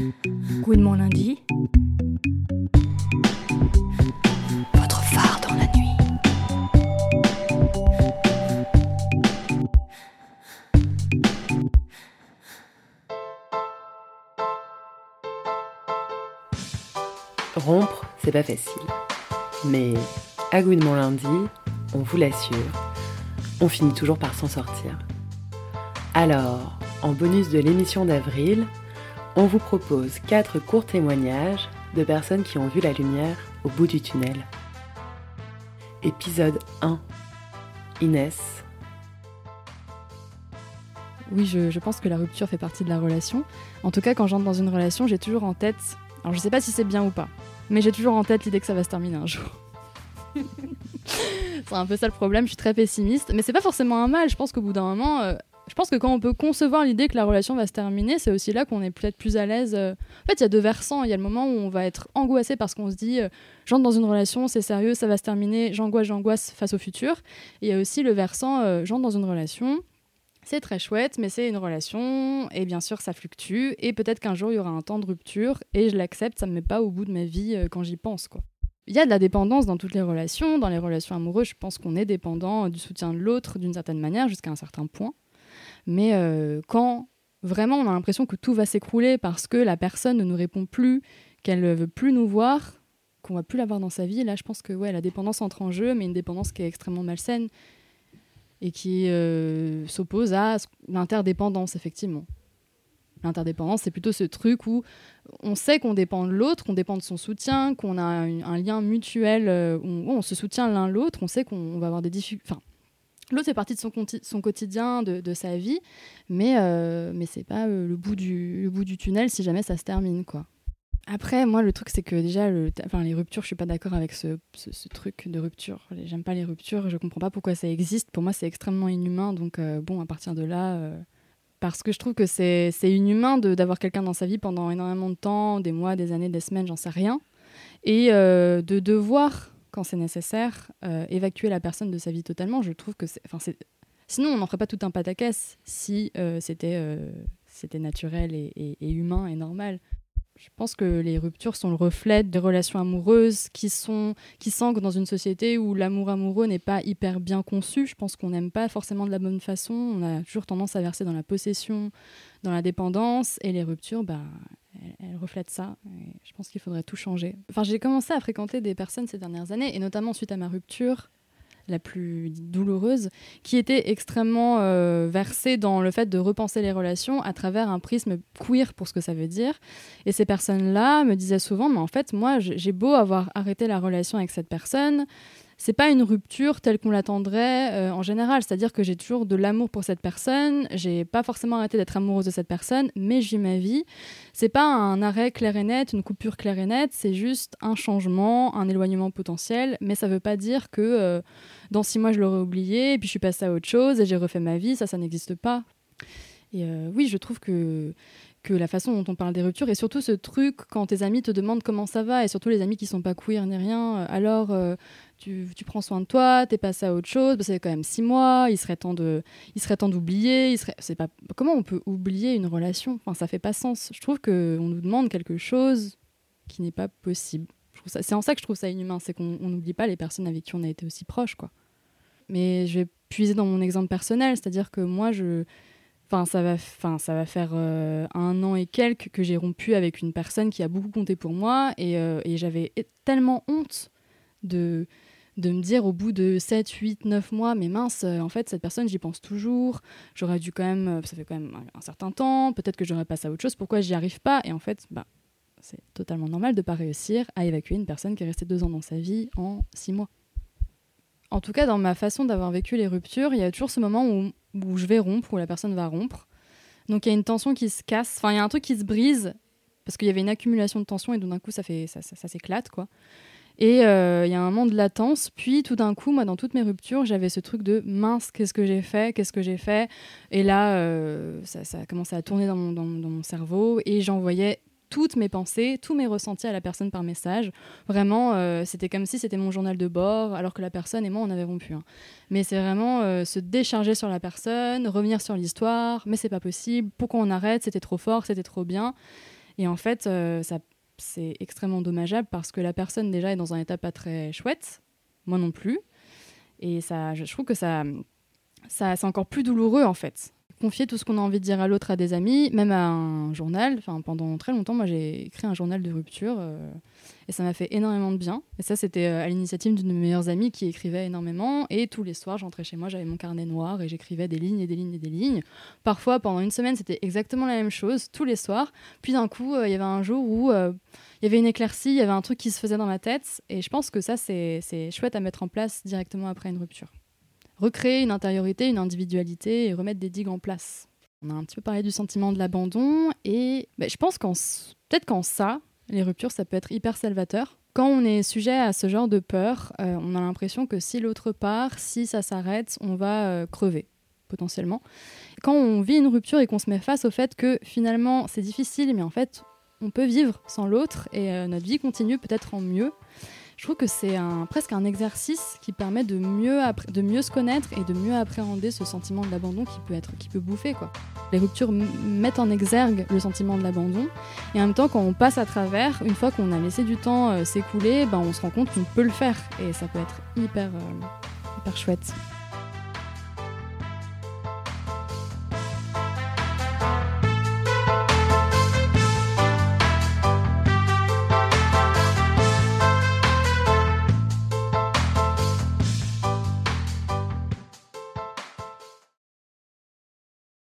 Good mon lundi. Votre phare dans la nuit. Rompre, c'est pas facile. Mais à goût de mon lundi, on vous l'assure, on finit toujours par s'en sortir. Alors, en bonus de l'émission d'avril, on vous propose quatre courts témoignages de personnes qui ont vu la lumière au bout du tunnel. Épisode 1 Inès. Oui, je, pense que la rupture fait partie de la relation. En tout cas, quand j'entre dans une relation, j'ai toujours en tête. Alors, je sais pas si c'est bien ou pas, mais j'ai toujours en tête l'idée que ça va se terminer un jour. c'est un peu ça le problème, je suis très pessimiste, mais c'est pas forcément un mal. Je pense qu'au bout d'un moment, euh, je pense que quand on peut concevoir l'idée que la relation va se terminer, c'est aussi là qu'on est peut-être plus à l'aise. euh. En fait, il y a deux versants. Il y a le moment où on va être angoissé parce qu'on se dit, euh, j'entre dans une relation, c'est sérieux, ça va se terminer, j'angoisse, j'angoisse face au futur. Et il y a aussi le versant, euh, j'entre dans une relation. C'est très chouette, mais c'est une relation, et bien sûr ça fluctue, et peut-être qu'un jour il y aura un temps de rupture, et je l'accepte, ça me met pas au bout de ma vie euh, quand j'y pense. Il y a de la dépendance dans toutes les relations. Dans les relations amoureuses, je pense qu'on est dépendant du soutien de l'autre d'une certaine manière jusqu'à un certain point. Mais euh, quand vraiment on a l'impression que tout va s'écrouler parce que la personne ne nous répond plus, qu'elle ne veut plus nous voir, qu'on va plus la voir dans sa vie, là je pense que ouais, la dépendance entre en jeu, mais une dépendance qui est extrêmement malsaine et qui euh, s'oppose à ce- l'interdépendance, effectivement. L'interdépendance, c'est plutôt ce truc où on sait qu'on dépend de l'autre, qu'on dépend de son soutien, qu'on a un, lien mutuel, euh, où on, se soutient l'un l'autre, on sait qu'on va avoir des difficultés. L'autre fait partie de son, quotidien, de, sa vie, mais, euh, mais c'est pas euh, le, bout du, tunnel si jamais ça se termine, quoi. Après, moi, le truc, c'est que déjà, les ruptures, je suis pas d'accord avec ce, truc de rupture. J'aime pas les ruptures, je comprends pas pourquoi ça existe. Pour moi, c'est extrêmement inhumain. Donc, euh, bon, à partir de là, euh, parce que je trouve que c'est inhumain d'avoir quelqu'un dans sa vie pendant énormément de temps, des mois, des années, des semaines, j'en sais rien. Et de devoir, quand c'est nécessaire, euh, évacuer la personne de sa vie totalement. Je trouve que c'est. Sinon, on n'en ferait pas tout un pataquès si euh, c'était euh, c'était naturel et humain et normal. Je pense que les ruptures sont le reflet des relations amoureuses qui sont qui s'ancrent dans une société où l'amour amoureux n'est pas hyper bien conçu. Je pense qu'on n'aime pas forcément de la bonne façon. On a toujours tendance à verser dans la possession, dans la dépendance, et les ruptures, bah, elles, reflètent ça. Et je pense qu'il faudrait tout changer. Enfin, j'ai commencé à fréquenter des personnes ces dernières années, et notamment suite à ma rupture la plus douloureuse, qui était extrêmement euh, versée dans le fait de repenser les relations à travers un prisme queer pour ce que ça veut dire. Et ces personnes-là me disaient souvent, mais en fait, moi, j'ai beau avoir arrêté la relation avec cette personne, c'est pas une rupture telle qu'on l'attendrait euh, en général. C'est-à-dire que j'ai toujours de l'amour pour cette personne, j'ai pas forcément arrêté d'être amoureuse de cette personne, mais j'ai ma vie. C'est pas un arrêt clair et net, une coupure claire et nette, c'est juste un changement, un éloignement potentiel, mais ça veut pas dire que euh, dans six mois je l'aurais oublié, et puis je suis passée à autre chose et j'ai refait ma vie, ça, ça n'existe pas. Et euh, oui, je trouve que que la façon dont on parle des ruptures et surtout ce truc quand tes amis te demandent comment ça va et surtout les amis qui sont pas queer ni rien alors tu, prends soin de toi t'es passé à autre chose bah, c'est quand même six mois il serait temps de il serait temps d'oublier il serait c'est pas comment on peut oublier une relation? Enfin ça fait pas sens. Je trouve que on nous demande quelque chose qui n'est pas possible. C'est en ça que je trouve ça inhumain c'est qu'on on n'oublie pas les personnes avec qui on a été aussi proche quoi. Mais je vais puiser dans mon exemple personnel c'est-à-dire que moi je Enfin, ça va, enfin, ça va faire euh, un an et quelques que j'ai rompu avec une personne qui a beaucoup compté pour moi et, euh, et j'avais tellement honte de, de me dire au bout de 7, 8, 9 mois, mais mince, euh, en fait, cette personne, j'y pense toujours. J'aurais dû quand même, euh, ça fait quand même un, certain temps, peut-être que j'aurais passé à autre chose, pourquoi j'y arrive pas? Et en fait, bah, c'est totalement normal de pas réussir à évacuer une personne qui est restée deux ans dans sa vie en six mois. En tout cas, dans ma façon d'avoir vécu les ruptures, il y a toujours ce moment où, où je vais rompre, où la personne va rompre. Donc il y a une tension qui se casse, enfin il y a un truc qui se brise, parce qu'il y avait une accumulation de tension et d'un coup ça, fait, ça, ça s'éclate, quoi. Et euh, il y a un moment de latence, puis tout d'un coup, moi dans toutes mes ruptures, j'avais ce truc de mince, qu'est-ce que j'ai fait, qu'est-ce que j'ai fait? Et là, euh, ça, ça a commencé à tourner dans mon, cerveau et j'envoyais toutes mes pensées, tous mes ressentis à la personne par message. Vraiment, euh, c'était comme si c'était mon journal de bord, alors que la personne et moi, on avait rompu. hein. Mais c'est vraiment se décharger sur la personne, revenir sur l'histoire, mais c'est pas possible, pourquoi on arrête, c'était trop fort, c'était trop bien. Et en fait, ça, c'est extrêmement dommageable parce que la personne déjà est dans un état pas très chouette, moi non plus. Et ça, je, trouve que ça, c'est encore plus douloureux en fait confier tout ce qu'on a envie de dire à l'autre à des amis, même à un journal. Enfin, pendant très longtemps, moi, j'ai écrit un journal de rupture euh, et ça m'a fait énormément de bien. Et ça, c'était euh, à l'initiative d'une de mes meilleures amies qui écrivait énormément. Et tous les soirs, j'entrais chez moi, j'avais mon carnet noir et j'écrivais des lignes et des lignes et des lignes. Parfois, pendant une semaine, c'était exactement la même chose, tous les soirs. Puis d'un coup, euh, il y avait un jour où il y avait une éclaircie, il y avait un truc qui se faisait dans ma tête. Et je pense que ça, c'est chouette à mettre en place directement après une rupture recréer une intériorité, une individualité et remettre des digues en place. On a un petit peu parlé du sentiment de l'abandon et bah, je pense qu'en peut-être qu'en ça, les ruptures, ça peut être hyper salvateur. Quand on est sujet à ce genre de peur, euh, on a l'impression que si l'autre part, si ça s'arrête, on va euh, crever potentiellement. Quand on vit une rupture et qu'on se met face au fait que finalement c'est difficile, mais en fait on peut vivre sans l'autre et euh, notre vie continue peut-être en mieux, je trouve que c'est un, presque un exercice qui permet de mieux, de mieux se connaître et de mieux appréhender ce sentiment de l'abandon qui peut être qui peut bouffer quoi. Les ruptures mettent en exergue le sentiment de l'abandon et en même temps quand on passe à travers, une fois qu'on a laissé du temps euh, s'écouler, ben, on se rend compte qu'on peut le faire et ça peut être hyper, euh, hyper chouette.